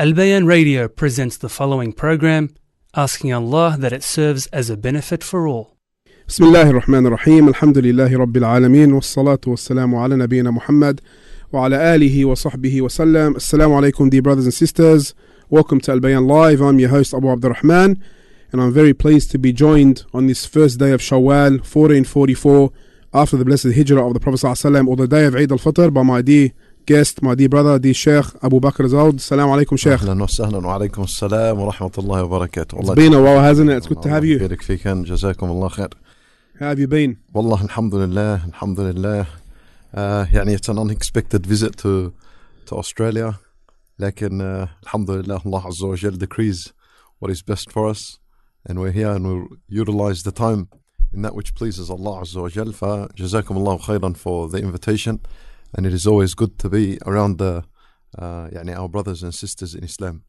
Al Bayan Radio presents the following program, asking Allah that it serves as a benefit for all. بسم الله الرحمن الرحيم الحمد لله رب العالمين والصلاة والسلام على نبينا محمد وعلى آله وصحبه وسلم السلام عليكم dear brothers and sisters welcome to Al Bayan Live I'm your host Abu Abdurrahman and I'm very pleased to be joined on this first day of Shawwal 1444 after the blessed hijrah of the Prophet ﷺ or the day of Eid al-Fitr by my dear guest, my dear brother, dear Sheikh Abu Bakr Zoud. Assalamu alaikum, Sheikh. Ahlan wa sahlan wa alaikum assalam wa rahmatullahi wa barakatuh. It's been a while, hasn't it? It's good to have you. بارك جزاكم الله خير. How have you been? والله الحمد لله الحمد لله. Uh, يعني it's an unexpected visit to to Australia. لكن uh, الحمد لله Allah عز وجل decrees what is best for us and we're here and we'll utilize the time in that which pleases Allah عز وجل. فجزاكم الله خيرا for the invitation and it is always good to be around the uh, our brothers and sisters in Islam.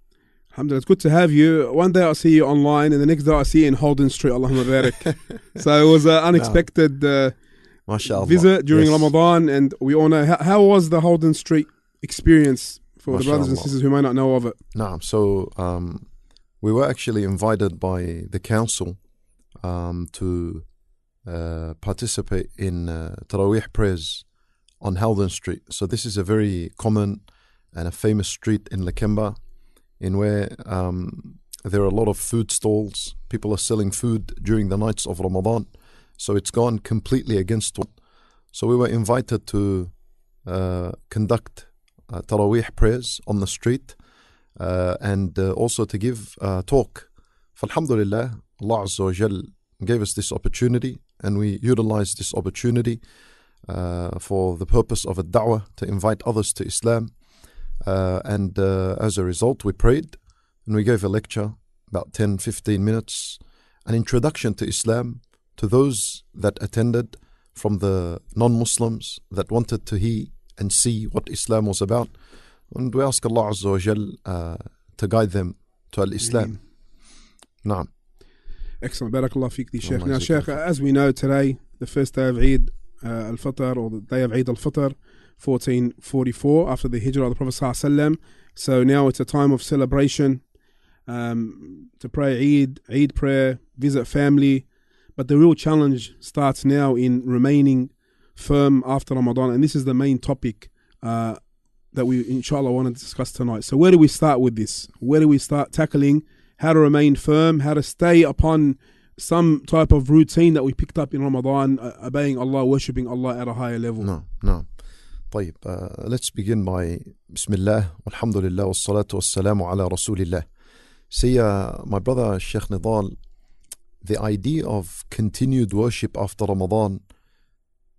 Alhamdulillah, it's good to have you. One day I'll see you online, and the next day I'll see you in Haldon Street, Allahumma barik. so it was uh, an unexpected my uh, visit during yes. Ramadan, and we all know how, how, was the Haldon Street experience for Mashallah. the brothers and sisters who might not know of it. No, so um, we were actually invited by the council um, to uh, participate in uh, Taraweeh prayers on Haldon Street. So this is a very common and a famous street in Lakemba, in where um, there are a lot of food stalls. People are selling food during the nights of Ramadan. So it's gone completely against what. So we were invited to uh, conduct uh, Taraweeh prayers on the street uh, and uh, also to give a talk. Alhamdulillah, Allah Azza Jal gave us this opportunity and we utilized this opportunity uh, for the purpose of a da'wah to invite others to Islam. Uh, and uh, as a result, we prayed and we gave a lecture, about 10 15 minutes, an introduction to Islam to those that attended from the non Muslims that wanted to hear and see what Islam was about. And we ask Allah Azza wa Jal uh, to guide them to Al Islam. Naam. Excellent. Barakallah fiqh, Sheikh. Now, Sheikh, as we know today, the first day of Eid uh, al-Fitr, or the day of Eid al-Fitr, 1444, after the hijrah of the Prophet ﷺ. So now it's a time of celebration, um, to pray Eid, Eid prayer, visit family. But the real challenge starts now in remaining firm after Ramadan, and this is the main topic uh, that we, inshallah, want to discuss tonight. So, where do we start with this? Where do we start tackling how to remain firm, how to stay upon some type of routine that we picked up in Ramadan, uh, obeying Allah, worshipping Allah at a higher level? No, no. طيب uh, let's begin by بسم الله والحمد لله والصلاة والسلام على رسول الله. See, uh, my brother Sheikh Nidal, the idea of continued worship after Ramadan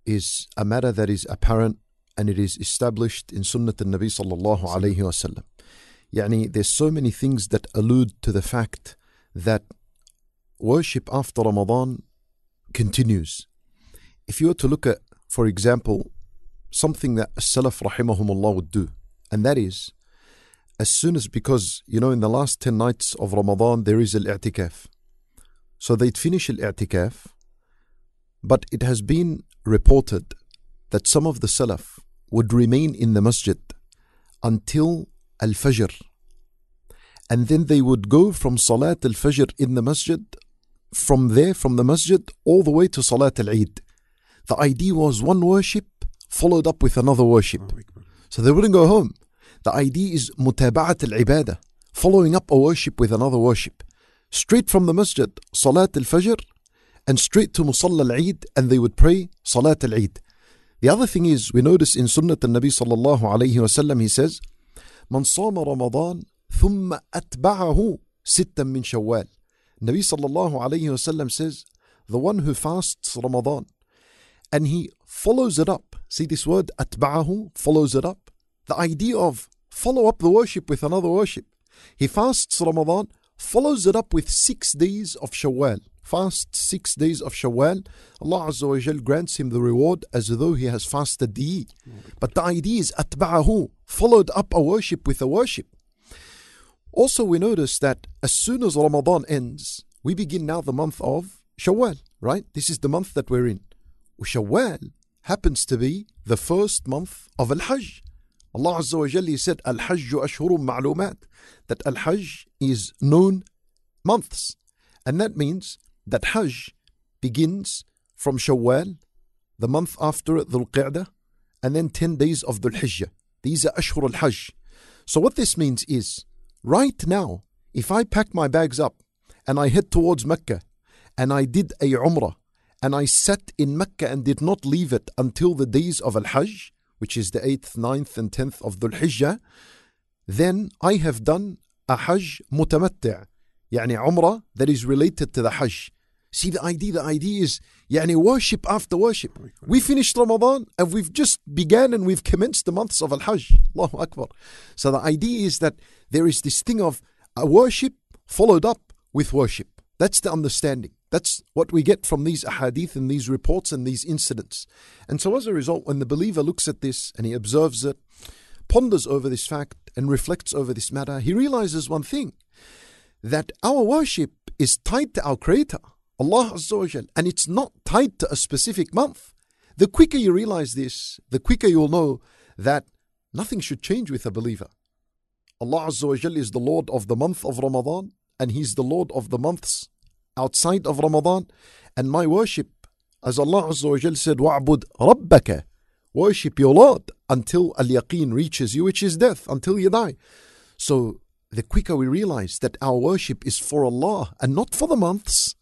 is a matter that is apparent and it is established in Sunnah al-Nabi sallallahu alayhi wasallam. يعني there's so many things that allude to the fact that worship after Ramadan continues. If you were to look at, for example, something that Salaf rahimahumullah would do, and that is, as soon as, because, you know, in the last 10 nights of Ramadan, there is al-i'tikaf. So they'd finish al-i'tikaf, but it has been reported that some of the Salaf would remain in the masjid until al-fajr. And then they would go from Salat al-fajr in the masjid, from there, from the masjid, all the way to Salat al-Eid. The idea was one worship followed up with another worship. So they wouldn't go home. The idea is mutaba'at al-ibadah, following up a worship with another worship. Straight from the masjid, Salat al-Fajr, and straight to Musalla al-Eid, and they would pray Salat al-Eid. The other thing is, we notice in Sunnah al-Nabi sallallahu alayhi wasallam, he says, من صام رمضان ثم أتبعه ستا من شوال. Nabi sallallahu alayhi wasallam says, the one who fasts Ramadan and he follows it up. See this word, atba'ahu, follows it up. The idea of follow up the worship with another worship. He fasts Ramadan, follows it up with six days of Shawwal. Fasts six days of Shawwal. Allah Azza wa Jal grants him the reward as though he has fasted the. But the idea is atba'ahu, followed up a worship with a worship. Also, we notice that as soon as Ramadan ends, we begin now the month of Shawwal, right? This is the month that we're in. Shawwal happens to be the first month of Al Hajj. Allah Azza wa Jalla said, Al-Hajj ashhurum ma'lumat, that Al-Hajj is known months. And that means that Hajj begins from Shawwal, the month after Dhul Qa'dah, and then 10 days of Dhul Hijjah. These are Ashhur al-Hajj. So what this means is, right now, if I pack my bags up and I head towards Mecca and I did a Umrah and I sat in Mecca and did not leave it until the days of Al-Hajj, which is the 8th, 9th and 10th of Dhul Hijjah, then I have done a Hajj mutamatta' يعني Umrah that is related to the Hajj. See the idea, the idea is yani worship after worship. We finished Ramadan and we've just began and we've commenced the months of Al Hajj. Allahu Akbar. So the idea is that there is this thing of worship followed up with worship. That's the understanding. That's what we get from these ahadith and these reports and these incidents. And so, as a result, when the believer looks at this and he observes it, ponders over this fact, and reflects over this matter, he realizes one thing that our worship is tied to our Creator. Allah Azza wa Jal, and it's not tied to a specific month. The quicker you realize this, the quicker you'll know that nothing should change with a believer. Allah Azza wa Jal is the Lord of the month of Ramadan, and He's the Lord of the months outside of Ramadan. And my worship, as Allah Azza wa Jal said, وَعْبُدْ رَبَّكَ Worship your Lord until al yaqeen reaches you, which is death, until you die. So the quicker we realize that our worship is for Allah and not for the months,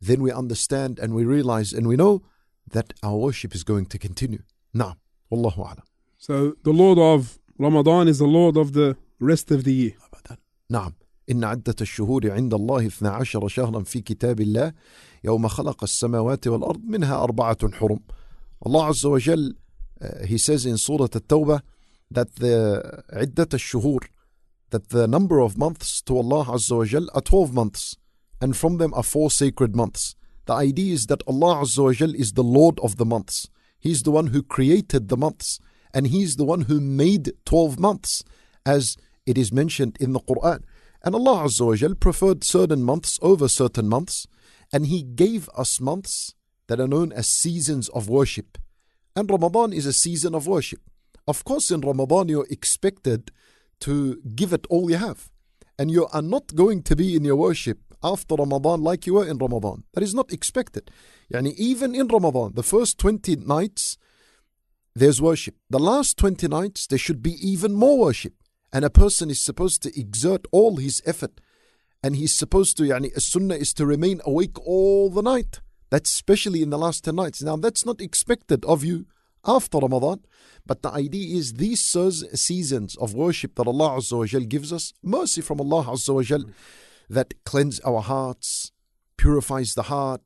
then we understand and we realize and we know that our worship is going to continue. Now, Wallahu a'lam. So the Lord of Ramadan is the Lord of the rest of the year. نعم إن عدة الشهور عند الله 12 شهرا في كتاب الله يوم خلق السماوات والأرض منها أربعة حرم Allah Azza wa Jal, uh, he says in Surah At-Tawbah that the عدة الشهور that the number of months to Allah Azza wa Jal are 12 months and from them are four sacred months. The idea is that Allah Azza is the Lord of the months. He's the one who created the months and He's the one who made 12 months as it is mentioned in the Quran. And Allah Azza preferred certain months over certain months and He gave us months that are known as seasons of worship. And Ramadan is a season of worship. Of course, in Ramadan, you're expected to give it all you have. And you are not going to be in your worship after Ramadan like you were in Ramadan. That is not expected. Yani even in Ramadan, the first 20 nights, there's worship. The last 20 nights, there should be even more worship. And a person is supposed to exert all his effort. And he's supposed to, yani, a sunnah is to remain awake all the night. That's especially in the last 10 nights. Now, that's not expected of you after Ramadan, but the idea is these seasons of worship that Allah Azza wa gives us, mercy from Allah Azza wa Jal, that cleanse our hearts, purifies the heart,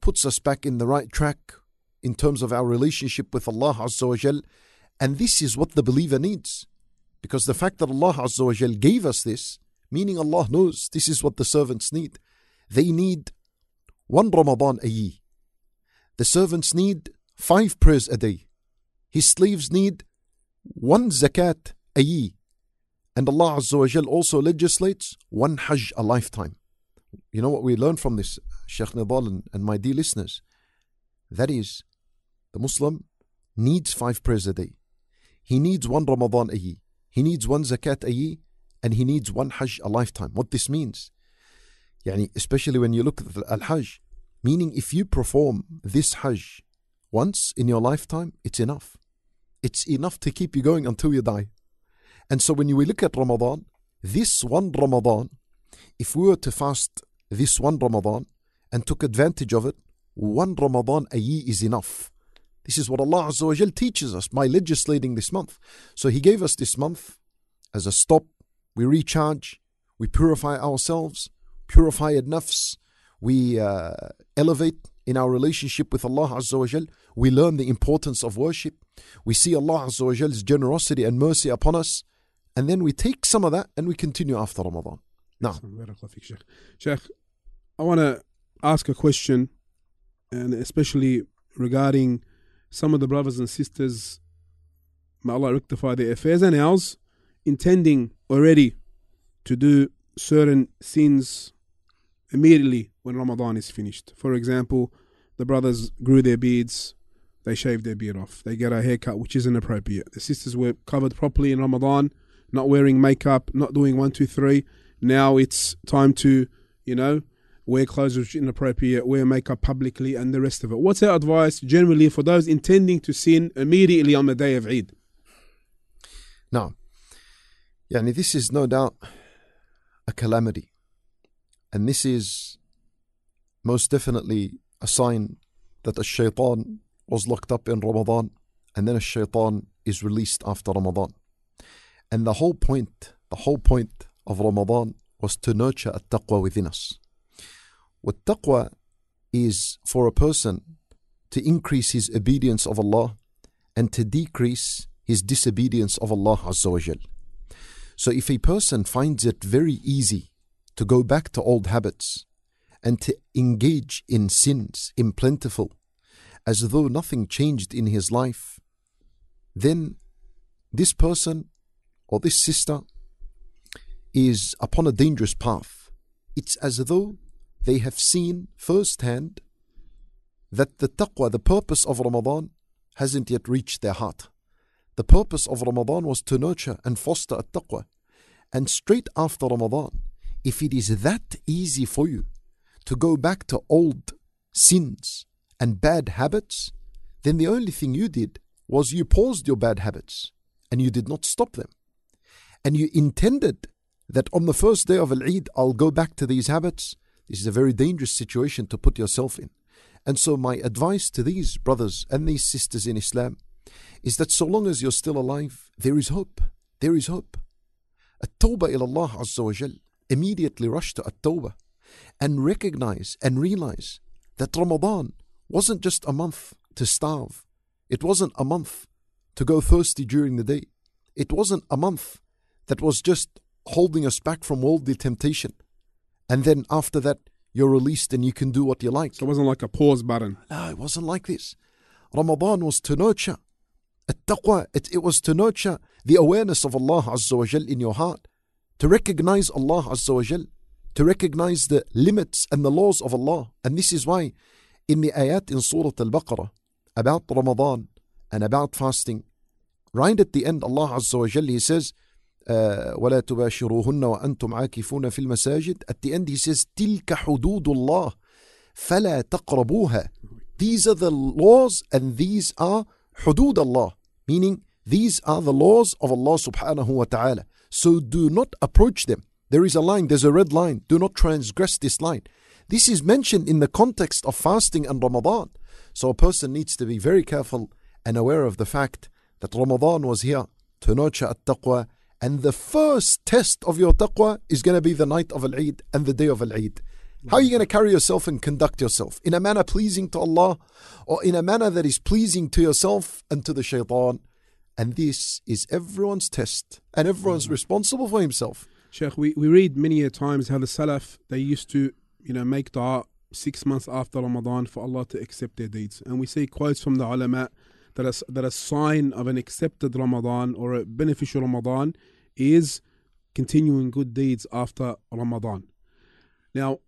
puts us back in the right track in terms of our relationship with Allah Azza wa Jal. And this is what the believer needs. Because the fact that Allah Azza wa Jal gave us this, meaning Allah knows this is what the servants need. They need one Ramadan a year. The servants need five prayers a day. His slaves need one zakat a year. And Allah Azza wa also legislates one Hajj a lifetime. You know what we learn from this, Sheikh Nabal and, and my dear listeners? That is, the Muslim needs five prayers a day. He needs one Ramadan a year. He needs one zakat a year. And he needs one Hajj a lifetime. What this means, yani especially when you look at Al Hajj, meaning if you perform this Hajj once in your lifetime, it's enough. It's enough to keep you going until you die. And so when we look at Ramadan, this one Ramadan, if we were to fast this one Ramadan and took advantage of it, one Ramadan a year is enough. This is what Allah Azza wa Jal teaches us by legislating this month. So He gave us this month as a stop. We recharge, we purify ourselves, purify our nafs, we uh, elevate in our relationship with Allah Azza wa Jal. We learn the importance of worship. We see Allah Azza wa Jal's generosity and mercy upon us. And then we take some of that and we continue after Ramadan. Now, Sheikh. Sheikh, I want to ask a question, and especially regarding some of the brothers and sisters, may Allah rectify their affairs and ours, intending already to do certain sins immediately when Ramadan is finished. For example, the brothers grew their beards, they shaved their beard off. They get a haircut, which is inappropriate. The sisters were covered properly in Ramadan, not wearing makeup, not doing one, two, three. Now it's time to, you know, wear clothes which are inappropriate, wear makeup publicly, and the rest of it. What's our advice generally for those intending to sin immediately on the day of Eid? Now, yani this is no doubt a calamity. And this is most definitely a sign that a shaitan was locked up in Ramadan and then a shaitan is released after Ramadan. And the whole point, the whole point of Ramadan was to nurture a taqwa within us. What taqwa is for a person to increase his obedience of Allah and to decrease his disobedience of Allah Azza wa Jal. So if a person finds it very easy to go back to old habits and to engage in sins in plentiful as though nothing changed in his life, then this person or this sister is upon a dangerous path. It's as though they have seen firsthand that the taqwa, the purpose of Ramadan, hasn't yet reached their heart. The purpose of Ramadan was to nurture and foster a taqwa. And straight after Ramadan, if it is that easy for you to go back to old sins and bad habits, then the only thing you did was you paused your bad habits and you did not stop them. And you intended that on the first day of Al Eid, I'll go back to these habits. This is a very dangerous situation to put yourself in. And so, my advice to these brothers and these sisters in Islam is that so long as you're still alive, there is hope. There is hope. At-tawbah ila Allah Azza wa Jal. Immediately rush to at-tawbah and recognize and realize that Ramadan wasn't just a month to starve. It wasn't a month to go thirsty during the day. It wasn't a month that was just holding us back from worldly temptation. And then after that, you're released and you can do what you like. So it wasn't like a pause button. No, it wasn't like this. Ramadan was to nurture. At-taqwa, it, it was to nurture the awareness of Allah Azza wa Jal in your heart, to recognize Allah Azza wa Jal, to recognize the limits and the laws of Allah. And this is why in the ayat in Surah Al-Baqarah about Ramadan and about fasting, right at the end Allah Azza wa Jal, He says, ولا تباشروهن وأنتم عاكفون في المساجد at the end he says تلك حدود الله فلا تقربوها these are the laws and these are حدود Allah meaning these are the laws of Allah subhanahu wa ta'ala so do not approach them there is a line there's a red line do not transgress this line this is mentioned in the context of fasting and Ramadan so a person needs to be very careful and aware of the fact that Ramadan was here to nurture at-taqwa and the first test of your taqwa is going to be the night of Al Eid and the day of Al Eid. How are you going to carry yourself and conduct yourself? In a manner pleasing to Allah or in a manner that is pleasing to yourself and to the shaitan? And this is everyone's test and everyone's mm-hmm. responsible for himself. Sheikh, we, we read many a times how the Salaf, they used to, you know, make dua six months after Ramadan for Allah to accept their deeds. And we see quotes from the ulama that a, that a sign of an accepted Ramadan or a beneficial Ramadan is continuing good deeds after Ramadan. Now,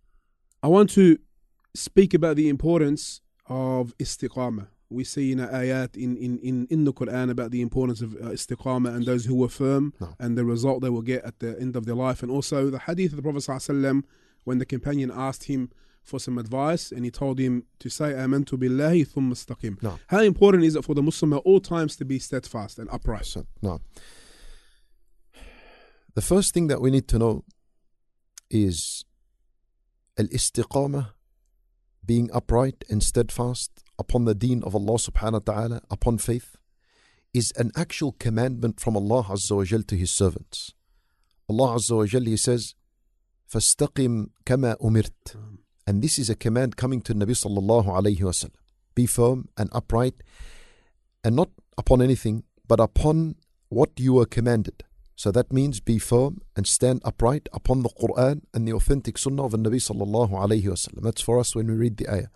I want to speak about the importance of istiqamah. We see in ayat in, in, in, in the Quran about the importance of uh, istiqamah and those who were firm No. and the result they will get at the end of their life. And also the hadith of the Prophet ﷺ when the companion asked him for some advice and he told him to say "Amantu billahi thumma istaqim. No. How important is it for the Muslim at all times to be steadfast and upright? No. The first thing that we need to know is al-istiqamah being upright and steadfast upon the deen of Allah subhanahu wa ta'ala upon faith is an actual commandment from Allah Azza wa Jal to His servants. Allah Azza wa Jal, He says, فَاسْتَقِمْ كَمَا أُمِرْتَ and this is a command coming to Nabi sallallahu alayhi wasallam. Be firm and upright, and not upon anything, but upon what you were commanded. So that means be firm and stand upright upon the Quran and the authentic Sunnah of the Nabi sallallahu alayhi wasallam. That's for us when we read the ayah.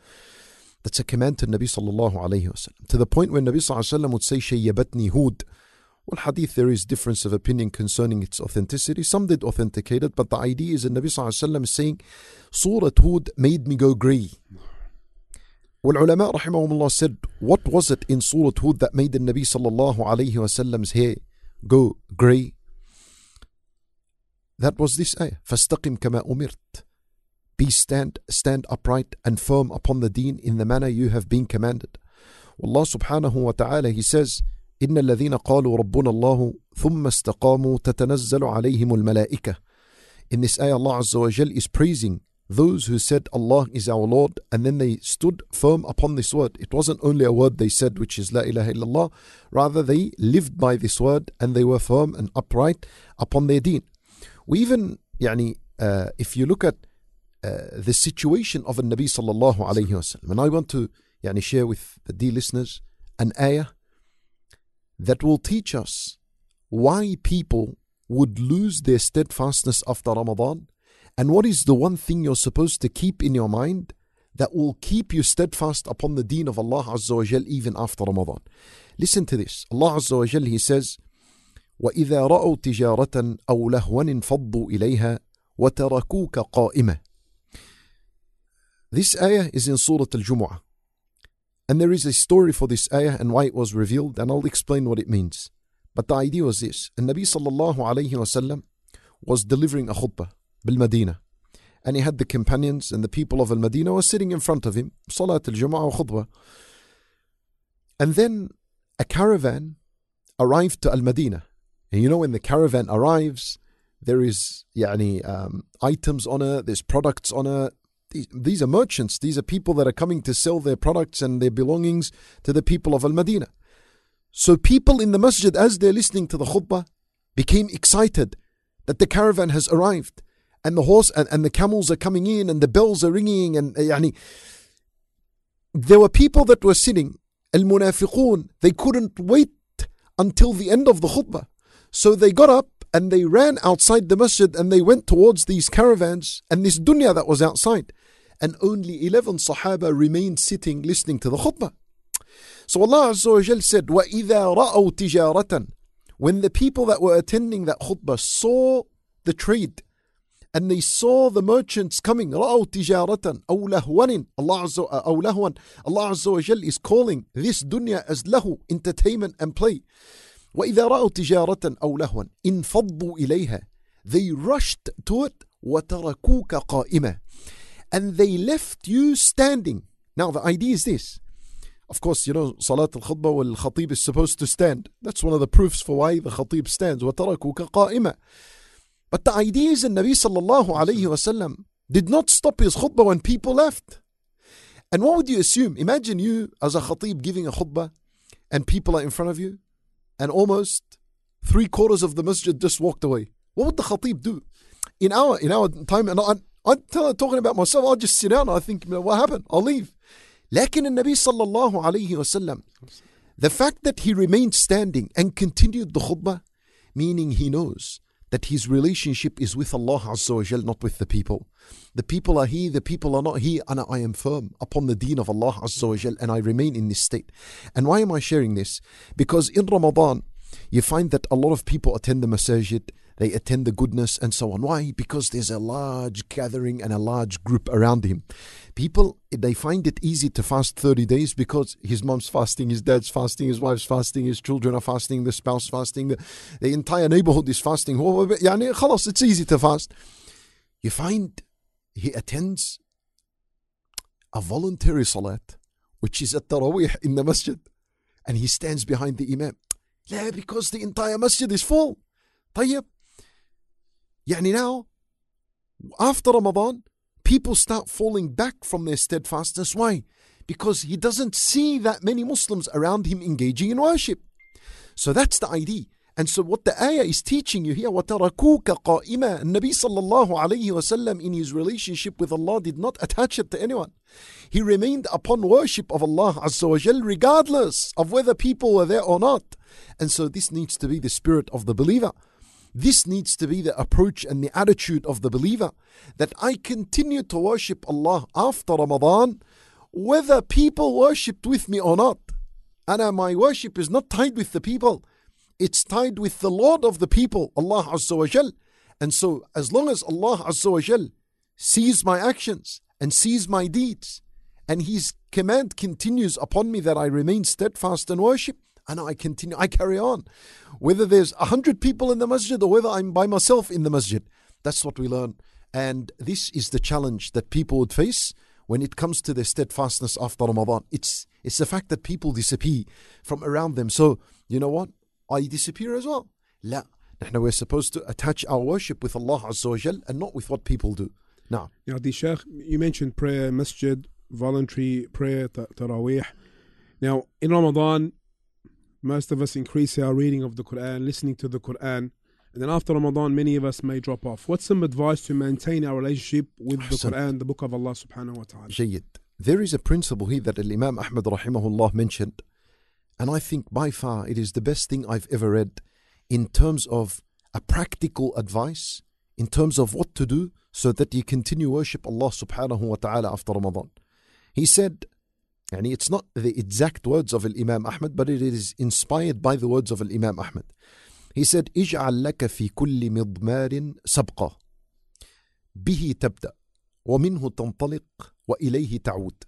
That's a command to Nabi sallallahu alayhi wasallam. To the point where Nabi sallallahu alayhi wasallam would say, "Shayyabatni Hud." Well, hadith there is difference of opinion concerning its authenticity. Some did authenticate it, but the idea is that Nabi sallallahu alayhi wasallam is saying, "Surah Hud made me go grey." والعلماء رحمهم الله said, what was it in Surah Hud that made the Nabi sallallahu alayhi wasallam's hair go grey? That was this ayah. فَاسْتَقِمْ كَمَا أُمِرْتَ Be stand, stand upright and firm upon the deen in the manner you have been commanded. والله سبحانه وتعالى He says, إن الذين قالوا ربنا الله ثم استقاموا تتنزل عليهم الملائكة. In this ayah, Allah Azza wa Jal is praising those who said Allah is our Lord and then they stood firm upon this word. It wasn't only a word they said, which is La ilaha illallah, rather they lived by this word and they were firm and upright upon their deen. We even, يعني, uh, if you look at uh, the situation of the Nabi sallallahu alayhi wasallam, and I want to يعني, share with the dear listeners an ayah that will teach us why people would lose their steadfastness after Ramadan and what is the one thing you're supposed to keep in your mind that will keep you steadfast upon the deen of Allah Azza wa Jal even after Ramadan. Listen to this. Allah Azza wa Jal, He says, وإذا رأوا تجارة أو لهوا انفضوا إليها وتركوك قائمة. This ayah is in Surah Al-Jumu'ah. And there is a story for this ayah and why it was revealed, and I'll explain what it means. But the idea was this. And Nabi sallallahu alayhi wasallam was delivering a khutbah bil Medina. And he had the companions and the people of Al Medina were sitting in front of him, Salat al Jumu'ah khutbah. And then a caravan arrived to Al Medina. And you know, when the caravan arrives, there is yani, um, items on it, there's products on it. These, these are merchants, these are people that are coming to sell their products and their belongings to the people of Al Medina. So people in the masjid, as they're listening to the khutbah, became excited that the caravan has arrived and the horse and, and the camels are coming in and the bells are ringing and uh, yani, there were people that were sitting al-munafiqun they couldn't wait until the end of the khutbah. So they got up and they ran outside the masjid and they went towards these caravans and this dunya that was outside and only 11 sahaba remained sitting listening to the khutbah so Allah Azza wa Jal said وَإِذَا رَأَوْا تِجَارَةً when the people that were attending that khutbah saw the trade and they saw the merchants coming رأوا تجارة أو لهوا Allah Azza, أو لهوا Allah Azza wa Jal is calling this dunya as lahu entertainment and play وإذا رأوا تجارة أو لهوا انفضوا إليها they rushed to it وتركوك قائمة and they left you standing now the idea is this of course, you know, Salat al-Khutbah wal Khatib is supposed to stand. That's one of the proofs for why the Khatib stands. وَتَرَكُوكَ قَائِمًا But the idea is the Nabi sallallahu alayhi wasallam did not stop his khutbah when people left. And what would you assume? Imagine you as a Khatib giving a khutbah and people are in front of you and almost three quarters of the masjid just walked away. What would the Khatib do? In our in our time, and I, I'm talking about myself, I'll just sit down. I think, what happened? I'll leave. لكن النبي صلى الله عليه وسلم the fact that he remained standing and continued the khutbah meaning he knows that his relationship is with Allah Azza wa Jal, not with the people. The people are here, the people are not here, and I am firm upon the deen of Allah Azza wa Jal, and I remain in this state. And why am I sharing this? Because in Ramadan, you find that a lot of people attend the masajid, they attend the goodness and so on. Why? Because there's a large gathering and a large group around him. People, they find it easy to fast 30 days because his mom's fasting, his dad's fasting, his wife's fasting, his children are fasting, the spouse fasting, the, the entire neighborhood is fasting. It's easy to fast. You find he attends a voluntary salat, which is at Taraweeh in the masjid, and he stands behind the imam. Yeah, because the entire masjid is full. طيب يعني now after Ramadan people start falling back from their steadfastness why because he doesn't see that many Muslims around him engaging in worship so that's the idea and so what the ayah is teaching you here وَتَرَكُوكَ قَائِمًا Nabi sallallahu alayhi wasallam in his relationship with Allah did not attach it to anyone. He remained upon worship of Allah Azza wa Jal regardless of whether people were there or not. And so this needs to be the spirit of the believer. This needs to be the approach and the attitude of the believer that I continue to worship Allah after Ramadan, whether people worshipped with me or not. And my worship is not tied with the people, it's tied with the Lord of the people, Allah Azza wa Jal. And so, as long as Allah Azza wa Jal sees my actions and sees my deeds, and his command continues upon me that I remain steadfast in worship, and I continue, I carry on. Whether there's a hundred people in the masjid or whether I'm by myself in the masjid. That's what we learn. And this is the challenge that people would face when it comes to their steadfastness after Ramadan. It's it's the fact that people disappear from around them. So, you know what? I disappear as well. لا نحن we're supposed to attach our worship with Allah Azza wa Jal and not with what people do. Now, Now, the Sheikh, you mentioned prayer, masjid, voluntary prayer, ta- taraweeh. Now, in Ramadan, most of us increase our reading of the Quran, listening to the Quran. And then after Ramadan, many of us may drop off. What's some advice to maintain our relationship with the Ahsan. Quran, the book of Allah subhanahu wa ta'ala? جيد. There is a principle here that Imam Ahmad rahimahullah mentioned, and I think by far it is the best thing I've ever read in terms of a practical advice, in terms of what to do so that you continue worship Allah subhanahu wa ta'ala after Ramadan. He said, and it's not the exact words of Imam Ahmad, but it is inspired by the words of Imam Ahmad. He said, اجعل لك في كل مضمار سبقة به تبدأ ومنه تنطلق وإليه تعود.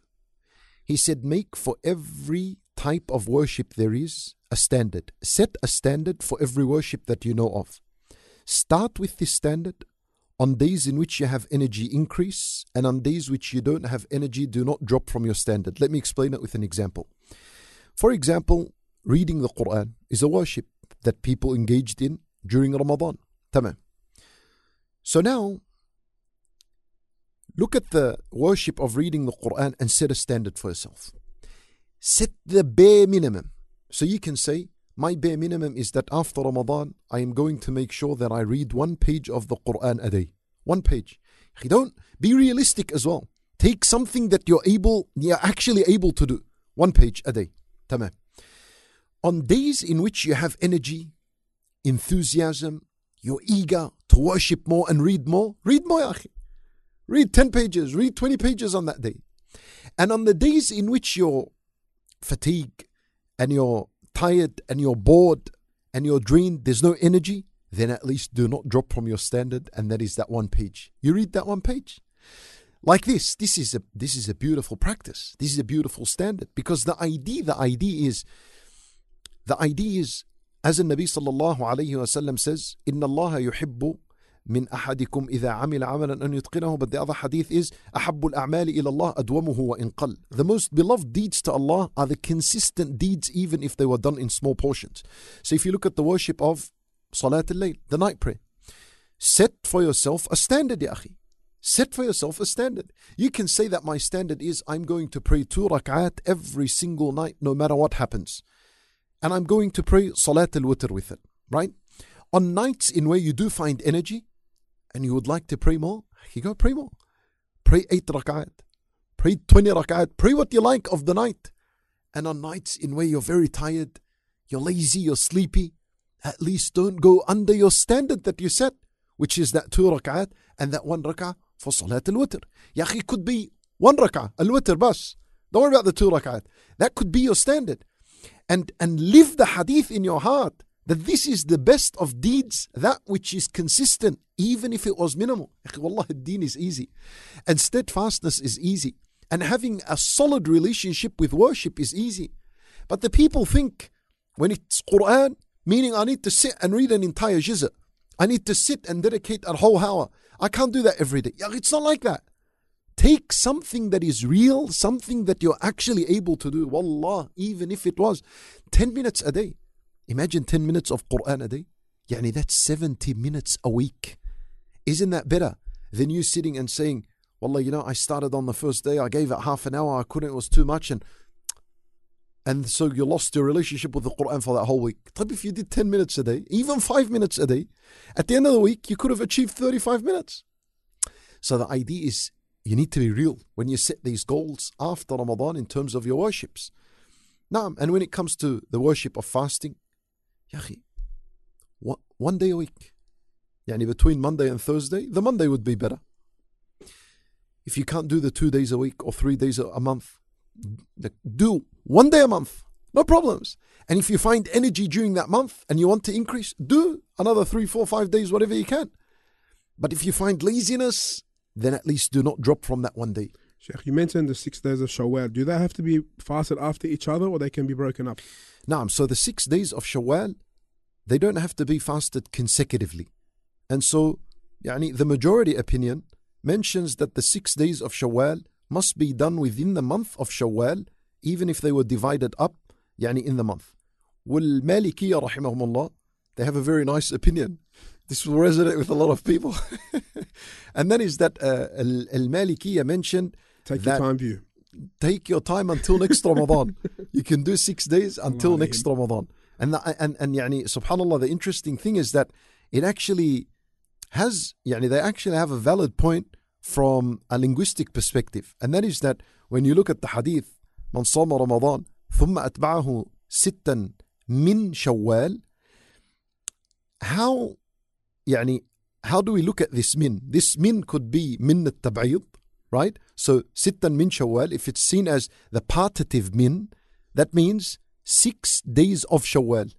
He said, make for every type of worship there is a standard. Set a standard for every worship that you know of. Start with this standard. On days in which you have energy, increase, and on days which you don't have energy, do not drop from your standard. Let me explain it with an example. For example, reading the Quran is a worship that people engaged in during Ramadan. Tamam. So now, look at the worship of reading the Quran and set a standard for yourself. Set the bare minimum. So you can say, my bare minimum is that after Ramadan, I am going to make sure that I read one page of the Quran a day. One page. Don't be realistic as well. Take something that you're able, you're actually able to do. One page a day. Tamam. On days in which you have energy, enthusiasm, you're eager to worship more and read more, read more, akhi. Read 10 pages, read 20 pages on that day. And on the days in which you're fatigue and you're tired and you're bored and you're drained, there's no energy, then at least do not drop from your standard. And that is that one page. You read that one page. Like this, this is a this is a beautiful practice. This is a beautiful standard because the idea, the idea is, the idea is, as the Nabi sallallahu wa wasallam says, "Inna Allah yuhibbu من أحدكم إذا عمل عملا أن يتقنه but the other hadith is أحب الأعمال إلى الله أدومه وإن قل The most beloved deeds to Allah are the consistent deeds even if they were done in small portions. So if you look at the worship of Salat al-Layl, the night prayer, set for yourself a standard ya akhi. Set for yourself a standard. You can say that my standard is I'm going to pray two rak'at every single night no matter what happens. And I'm going to pray Salat al-Witr with it, right? On nights in where you do find energy, and you would like to pray more, you go pray more. Pray 8 rak'at, pray 20 rak'at, pray what you like of the night. And on nights in where you're very tired, you're lazy, you're sleepy, at least don't go under your standard that you set, which is that 2 rak'at and that 1 rak'ah for Salat al-Witr. Ya akhi, could be 1 rak'ah, al-Witr bas. Don't worry about the 2 rak'at. That could be your standard. And, and live the hadith in your heart that this is the best of deeds, that which is consistent, even if it was minimal. Wallah, deen is easy. And steadfastness is easy. And having a solid relationship with worship is easy. But the people think when it's Quran, meaning I need to sit and read an entire jizr. I need to sit and dedicate a whole hour. I can't do that every day. It's not like that. Take something that is real, something that you're actually able to do. Wallah, even if it was 10 minutes a day. Imagine 10 minutes of Quran a day. Yani that's 70 minutes a week. Isn't that better than you sitting and saying, Wallah, you know, I started on the first day, I gave it half an hour, I couldn't, it was too much, and and so you lost your relationship with the Quran for that whole week. But if you did 10 minutes a day, even five minutes a day, at the end of the week, you could have achieved 35 minutes. So the idea is you need to be real when you set these goals after Ramadan in terms of your worships. Now, and when it comes to the worship of fasting, Ya akhi, one, day a week. Yani between Monday and Thursday, the Monday would be better. If you can't do the two days a week or three days a, a month, do one day a month. No problems. And if you find energy during that month and you want to increase, do another three, four, five days, whatever you can. But if you find laziness, then at least do not drop from that one day. Sheikh, you mentioned the six days of Shawwal. Do they have to be fasted after each other or they can be broken up? Naam, so the six days of Shawwal, they don't have to be fasted consecutively. And so, yani, the majority opinion mentions that the six days of Shawwal must be done within the month of Shawwal, even if they were divided up yani, in the month. والمالكية رحمهم الله, they have a very nice opinion. This will resonate with a lot of people. and that is that uh, Al-Malikiyya mentioned Take That- your time view. take your time until next Ramadan. You can do six days until Allah next Ramadan. And the, and and yani, subhanallah, the interesting thing is that it actually has yani, they actually have a valid point from a linguistic perspective, and that is that when you look at the hadith, من صام رمضان ثم أتبعه ستا من شوال how يعني how do we look at this min? This min could be min التبعيض right? So sittan min shawwal, if it's seen as the partitive min, that means six days of shawwal.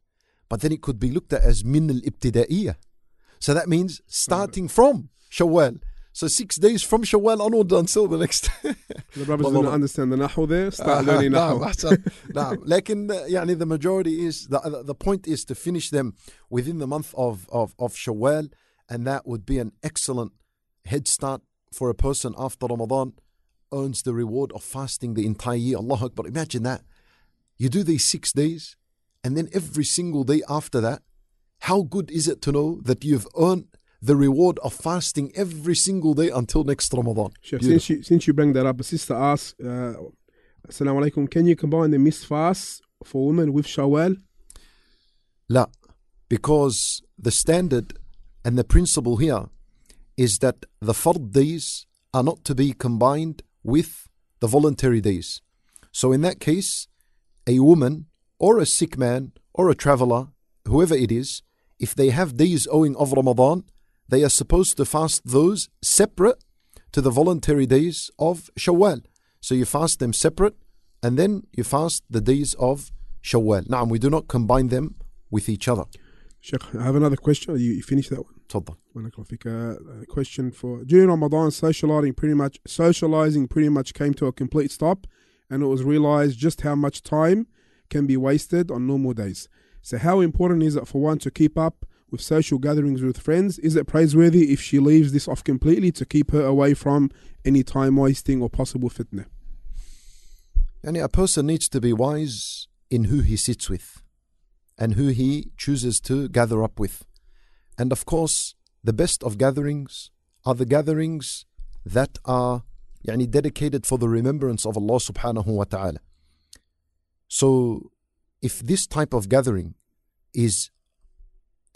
But then it could be looked at as min al ibtida'iyah. So that means starting from shawwal. So six days from shawwal onward until the next. The brothers والله didn't ما- understand the nahu there. Start آه، learning نعم nahu. أحسن نعم لكن يعني the majority is the, the, the point is to finish them within the month of, of, of Shawwal and that would be an excellent head start for a person after Ramadan earns the reward of fasting the entire year Allah Akbar imagine that you do these six days and then every single day after that how good is it to know that you've earned the reward of fasting every single day until next Ramadan Beautiful. since you, since you bring that up, a sister asked, uh, Assalamu alaikum, can you combine the missed fast for women with Shawwal? لا because the standard and the principle here is that the fard days are not to be combined with the voluntary days. So in that case, a woman or a sick man or a traveler, whoever it is, if they have days owing of Ramadan, they are supposed to fast those separate to the voluntary days of Shawwal. So you fast them separate and then you fast the days of Shawwal. Now, we do not combine them with each other. Sheikh, I have another question. You, you finished that one. تفضل. Barakallah fik. Uh, a question for during Ramadan, socializing pretty much socializing pretty much came to a complete stop, and it was realized just how much time can be wasted on normal days. So, how important is it for one to keep up with social gatherings with friends? Is it praiseworthy if she leaves this off completely to keep her away from any time wasting or possible fitna? Yani a person needs to be wise in who he sits with and who he chooses to gather up with. And of course, the best of gatherings are the gatherings that are yani, dedicated for the remembrance of Allah subhanahu wa ta'ala. So, if this type of gathering is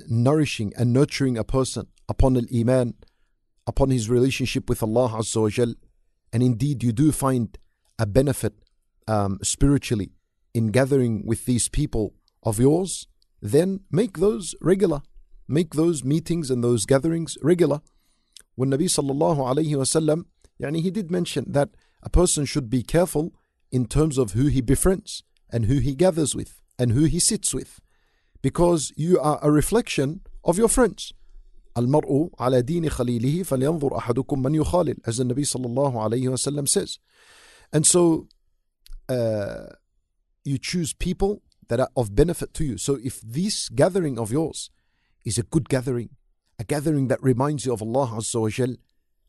nourishing and nurturing a person upon al iman, upon his relationship with Allah Azza wa and indeed you do find a benefit um, spiritually in gathering with these people of yours, then make those regular Make those meetings and those gatherings regular. When Nabi sallallahu alayhi wasallam, yani he did mention that a person should be careful in terms of who he befriends and who he gathers with and who he sits with, because you are a reflection of your friends. المرء على دين خليله فلينظر أحدكم من يخالل as the Nabi sallallahu alayhi wasallam says. And so uh, you choose people that are of benefit to you. So if this gathering of yours is a good gathering, a gathering that reminds you of Allah Azza wa Jal,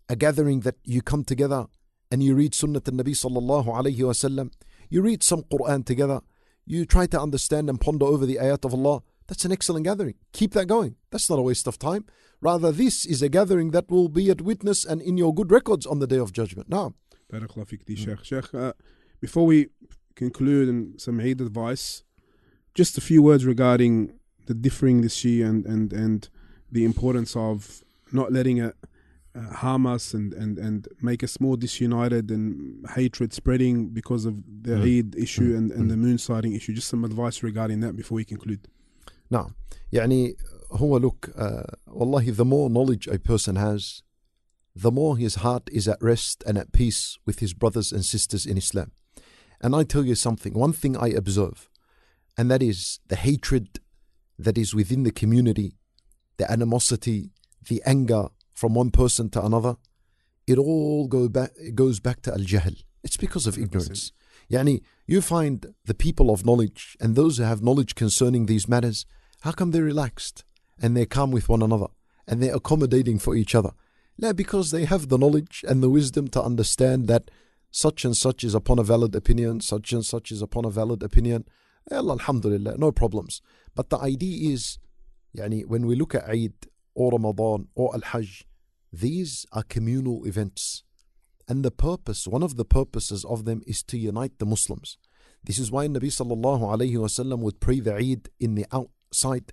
a gathering that you come together and you read Sunnah al-Nabi sallallahu alayhi wasallam, you read some Quran together, you try to understand and ponder over the ayat of Allah, that's an excellent gathering. Keep that going. That's not a waste of time. Rather, this is a gathering that will be at witness and in your good records on the day of judgment. Now. Sheikh, uh, before we conclude and some Eid advice, just a few words regarding the differing this year and, and, and the importance of not letting it uh, harm us and, and, and make us more disunited and hatred spreading because of the Mm. Eid issue Mm. and, and the moon sighting issue. Just some advice regarding that before we conclude. نعم يعني هو look uh, والله the more knowledge a person has the more his heart is at rest and at peace with his brothers and sisters in Islam and I tell you something one thing I observe and that is the hatred that is within the community the animosity the anger from one person to another it all go back, it goes back to al-jahl. It's because of 100%. ignorance. Yani, you find the people of knowledge and those who have knowledge concerning these matters, how come they're relaxed and they're calm with one another and they're accommodating for each other? No, because they have the knowledge and the wisdom to understand that such and such is upon a valid opinion, such and such is upon a valid opinion. Allah, alhamdulillah, no problems. But the idea is, yani, when we look at Eid or Ramadan or Al Hajj, these are communal events. And the purpose, one of the purposes of them is to unite the Muslims. This is why Nabi sallallahu alayhi wasallam would pray the Eid in the outside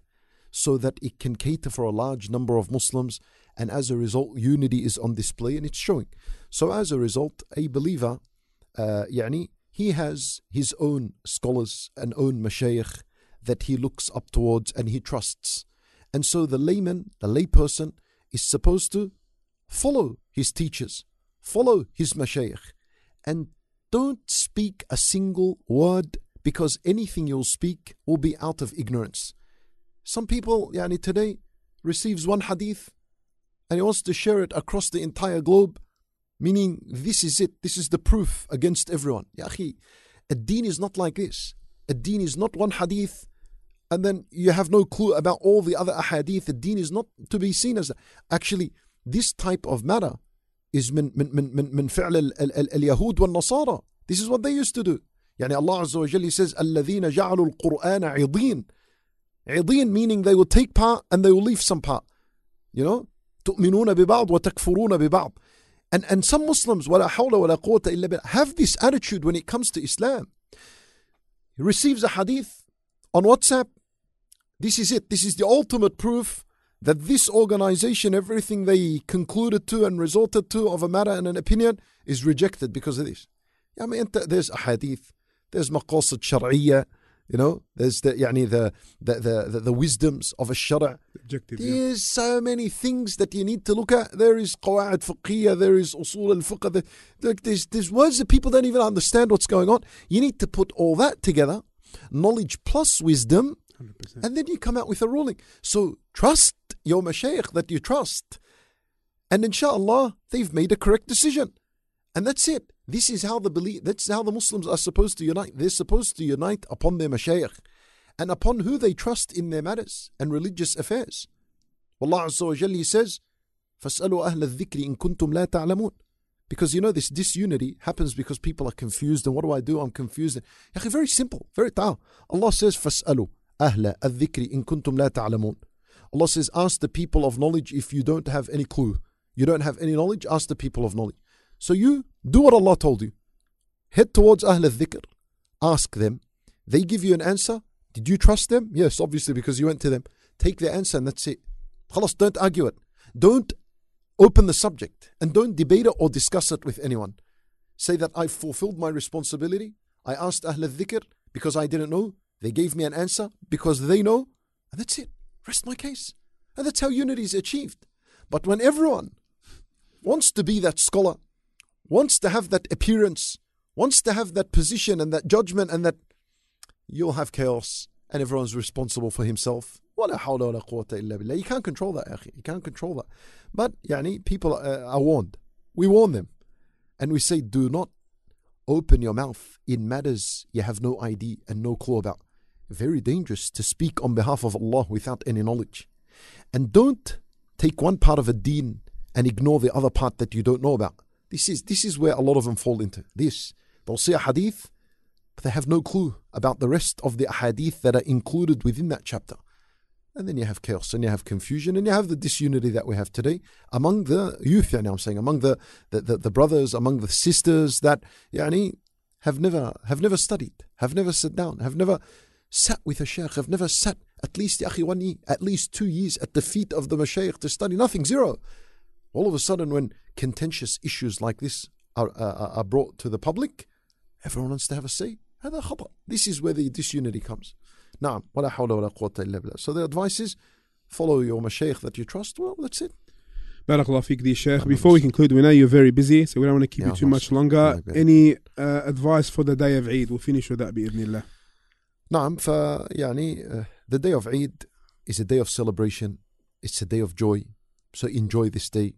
so that it can cater for a large number of Muslims and as a result unity is on display and it's showing. So as a result, a believer, uh, يعني, he has his own scholars and own mashayikh that he looks up towards and he trusts. And so the layman, the layperson, is supposed to follow his teachers, follow his mashayikh, and don't speak a single word because anything you'll speak will be out of ignorance. Some people, yani today, receives one hadith and he wants to share it across the entire globe, meaning this is it, this is the proof against everyone. Ya akhi, a deen is not like this. A deen is not one hadith and then you have no clue about all the other ahadith. The deen is not to be seen as actually this type of matter is من من من من من فعل ال- ال- ال- اليهود والنصارى. This is what they used to do. يعني Allah Azza wa Jalla he says الذين جعلوا القرآن عضين. عضين meaning they will take part and they will leave some part. You know تؤمنون ببعض وتكفرون ببعض. and, and some Muslims, have this attitude when it comes to Islam. He receives a hadith on WhatsApp. This is it. This is the ultimate proof that this organization, everything they concluded to and resorted to of a matter and an opinion, is rejected because of this. I mean, there's a hadith, there's maqasid shar'iyya, you know, there's the, يعني the, the, the, the, the wisdoms of a shara. Objective. Yeah. There's so many things that you need to look at. There is qawaid fiqhiyya, there is usul al-fiqh. there- Look, there's, there's words that people don't even understand what's going on. You need to put all that together, knowledge plus wisdom, 100%. and then you come out with a ruling. So trust your mashayikh that you trust. And inshallah, they've made a correct decision. And that's it. This is how the belief, that's how the Muslims are supposed to unite. They're supposed to unite upon their mashayikh and upon who they trust in their matters and religious affairs. Allah Azza wa Jalla he says, فَاسْأَلُوا أَهْلَ الذِّكْرِ إِن كُنتُمْ لَا تَعْلَمُونَ Because you know this disunity happens because people are confused and what do I do? I'm confused. Ya akhi, Very simple, very ta'al. Allah says, فَاسْأَلُوا أَهْلَ الذِّكْرِ إِن كُنتُمْ لَا تَعْلَمُونَ Allah says, ask the people of knowledge if you don't have any clue. You don't have any knowledge, ask the people of knowledge. So you do what Allah told you. Head towards Ahl al-Dhikr. Ask them. They give you an answer. Did you trust them? Yes, obviously, because you went to them. Take the answer and that's it. Khalas, don't argue it. Don't open the subject and don't debate it or discuss it with anyone. Say that I fulfilled my responsibility. I asked Ahl al-Dhikr because I didn't know. They gave me an answer because they know. And that's it. Rest my case. And that's how unity is achieved. But when everyone wants to be that scholar, wants to have that appearance, wants to have that position and that judgment, and that you'll have chaos and everyone's responsible for himself. You can't control that. You can't control that. But yani, people are, uh, are warned. We warn them. And we say, do not open your mouth in matters you have no idea and no clue about. Very dangerous to speak on behalf of Allah without any knowledge. And don't take one part of a deen and ignore the other part that you don't know about. This is this is where a lot of them fall into. This. They'll see a hadith, but they have no clue about the rest of the hadith that are included within that chapter. And then you have chaos and you have confusion and you have the disunity that we have today among the youth, yani I'm saying, among the, the, the, the brothers, among the sisters that yani, have never have never studied, have never sat down, have never sat with a sheikh, have never sat at least at least two years at the feet of the mashayikh to study nothing, zero. All of a sudden, when contentious issues like this are, uh, are brought to the public, everyone wants to have a say. هذا خطأ. This is where the disunity comes. نعم ولا حول ولا قوة إلا بالله. So the advice is follow your mashayikh that you trust. Well, that's it. Barakallah feek, the Sheikh. Before we conclude, we know you're very busy, so we don't want to keep Yeah, you too nice. much longer. Yeah, good. Any uh, advice for the day of Eid? We'll finish with that بإذن الله. نعم فيعني uh, the day of Eid is a day of celebration. It's a day of joy. So enjoy this day,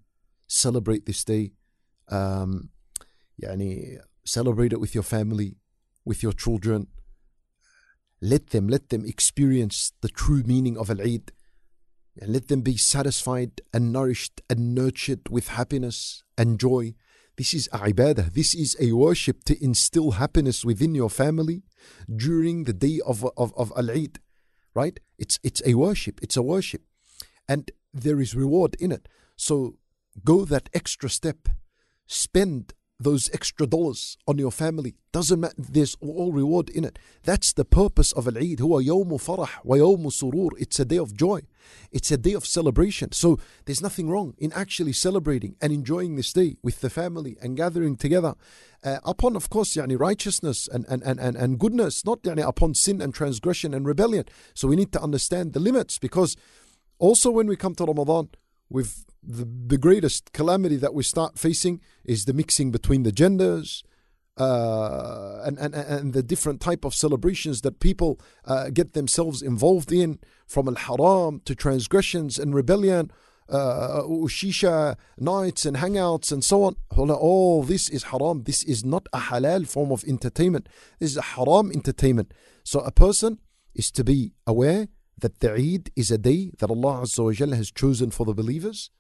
celebrate this day, um, يعني celebrate it with your family, with your children. Let them, let them experience the true meaning of Al-Eid. And let them be satisfied and nourished and nurtured with happiness and joy. This is a ibadah. This is a worship to instill happiness within your family during the day of, of, of Al-Eid. Right? It's, it's a worship. It's a worship. And there is reward in it. So go that extra step, spend those extra dollars on your family. Doesn't matter, there's all reward in it. That's the purpose of Al Eid. Huwa yawmu farah wa surur. It's a day of joy, it's a day of celebration. So there's nothing wrong in actually celebrating and enjoying this day with the family and gathering together uh, upon, of course, yani righteousness and, and, and, and, and goodness, not yani upon sin and transgression and rebellion. So we need to understand the limits because also when we come to Ramadan, we've the, the greatest calamity that we start facing is the mixing between the genders uh, and, and, and the different type of celebrations that people uh, get themselves involved in from al-haram to transgressions and rebellion uh, shisha nights and hangouts and so on. All this is haram. This is not a halal form of entertainment. This is a haram entertainment. So a person is to be aware that the Eid is a day that Allah Azza wa has chosen for the believers.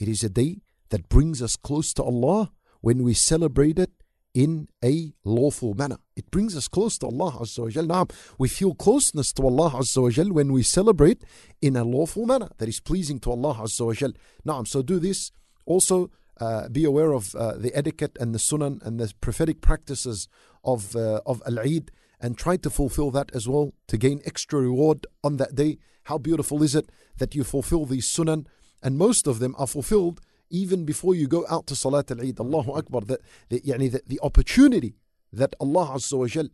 It is a day that brings us close to Allah when we celebrate it in a lawful manner. It brings us close to Allah Azza wa Jalla. We feel closeness to Allah Azza wa when we celebrate in a lawful manner that is pleasing to Allah Azza wa. Naam, so do this. Also, uh, be aware of uh, the etiquette and the sunan and the prophetic practices of, uh, of Al-Eid and try to fulfill that as well to gain extra reward on that day. How beautiful is it that you fulfill these sunan? And most of them are fulfilled even before you go out to Salat al Eid. Allahu Akbar. The, the, يعني the, the opportunity that Allah Azza wa Jal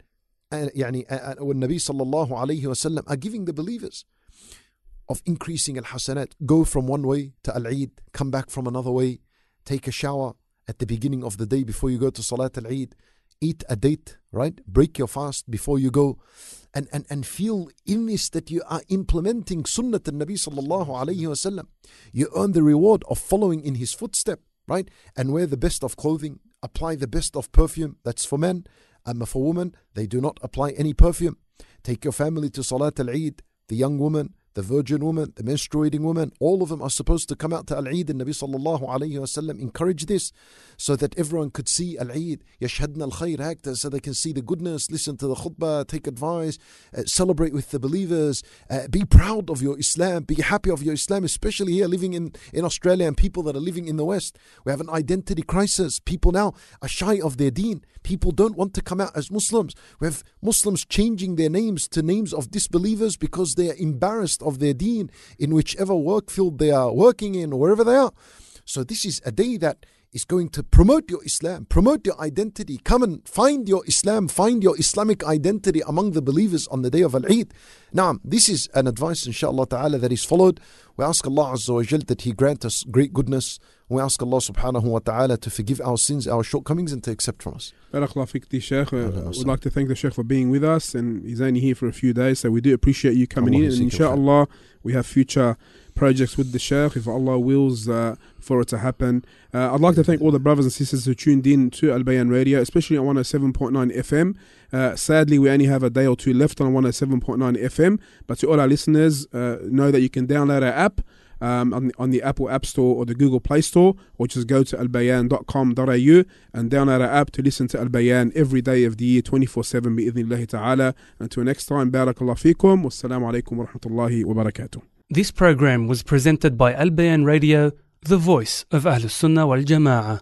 and يعني والنبي صلى الله عليه وسلم are giving the believers of increasing al hasanat. Go from one way to al Eid, come back from another way, take a shower at the beginning of the day before you go to Salat al Eid eat a date, right? Break your fast before you go and, and, and feel in this that you are implementing Sunnah al Nabi sallallahu alayhi wasallam. You earn the reward of following in his footstep, right? And wear the best of clothing, apply the best of perfume. That's for men. And for women, they do not apply any perfume. Take your family to Salat al Eid, the young woman, the virgin woman, the menstruating woman, all of them are supposed to come out to Al-Eid. And Nabi sallallahu alayhi wasallam encouraged this so that everyone could see Al-Eid, yashhadna al-khayr, so they can see the goodness, listen to the khutbah, take advice, uh, celebrate with the believers, uh, be proud of your Islam, be happy of your Islam, especially here living in, in Australia and people that are living in the West. We have an identity crisis. People now are shy of their deen. People don't want to come out as Muslims. We have Muslims changing their names to names of disbelievers because they are embarrassed of their deen in whichever work field they are working in wherever they are. So this is a day that is going to promote your Islam, promote your identity. Come and find your Islam, find your Islamic identity among the believers on the day of Al Eid. Now, this is an advice, inshallah ta'ala, that is followed. We ask Allah Azza wa Jal that He grant us great goodness. We ask Allah subhanahu wa ta'ala to forgive our sins, our shortcomings, and to accept from us. Barakallah fik, Sheikh. Uh, we'd like to thank the Sheikh for being with us, and he's only here for a few days, so we do appreciate you coming Allah in. And inshallah, we have future projects with the Sheikh if Allah wills uh, for it to happen. Uh, I'd like to thank all the brothers and sisters who tuned in to Al Bayan Radio, especially on 107.9 FM. Uh, sadly, we only have a day or two left on 107.9 FM, but to all our listeners, uh, know that you can download our app um, on, the, on the Apple App Store or the Google Play Store, or just go to albayan.com.au and download our app to listen to Al Bayan every day of the year 24 7 bi'idhnillahi ta'ala. Until next time, barakallah fikum, wassalamu alaikum wa rahmatullahi wa barakatuh. This program was presented by Al Bayan Radio, the voice of Ahlus Sunnah wal Jama'ah.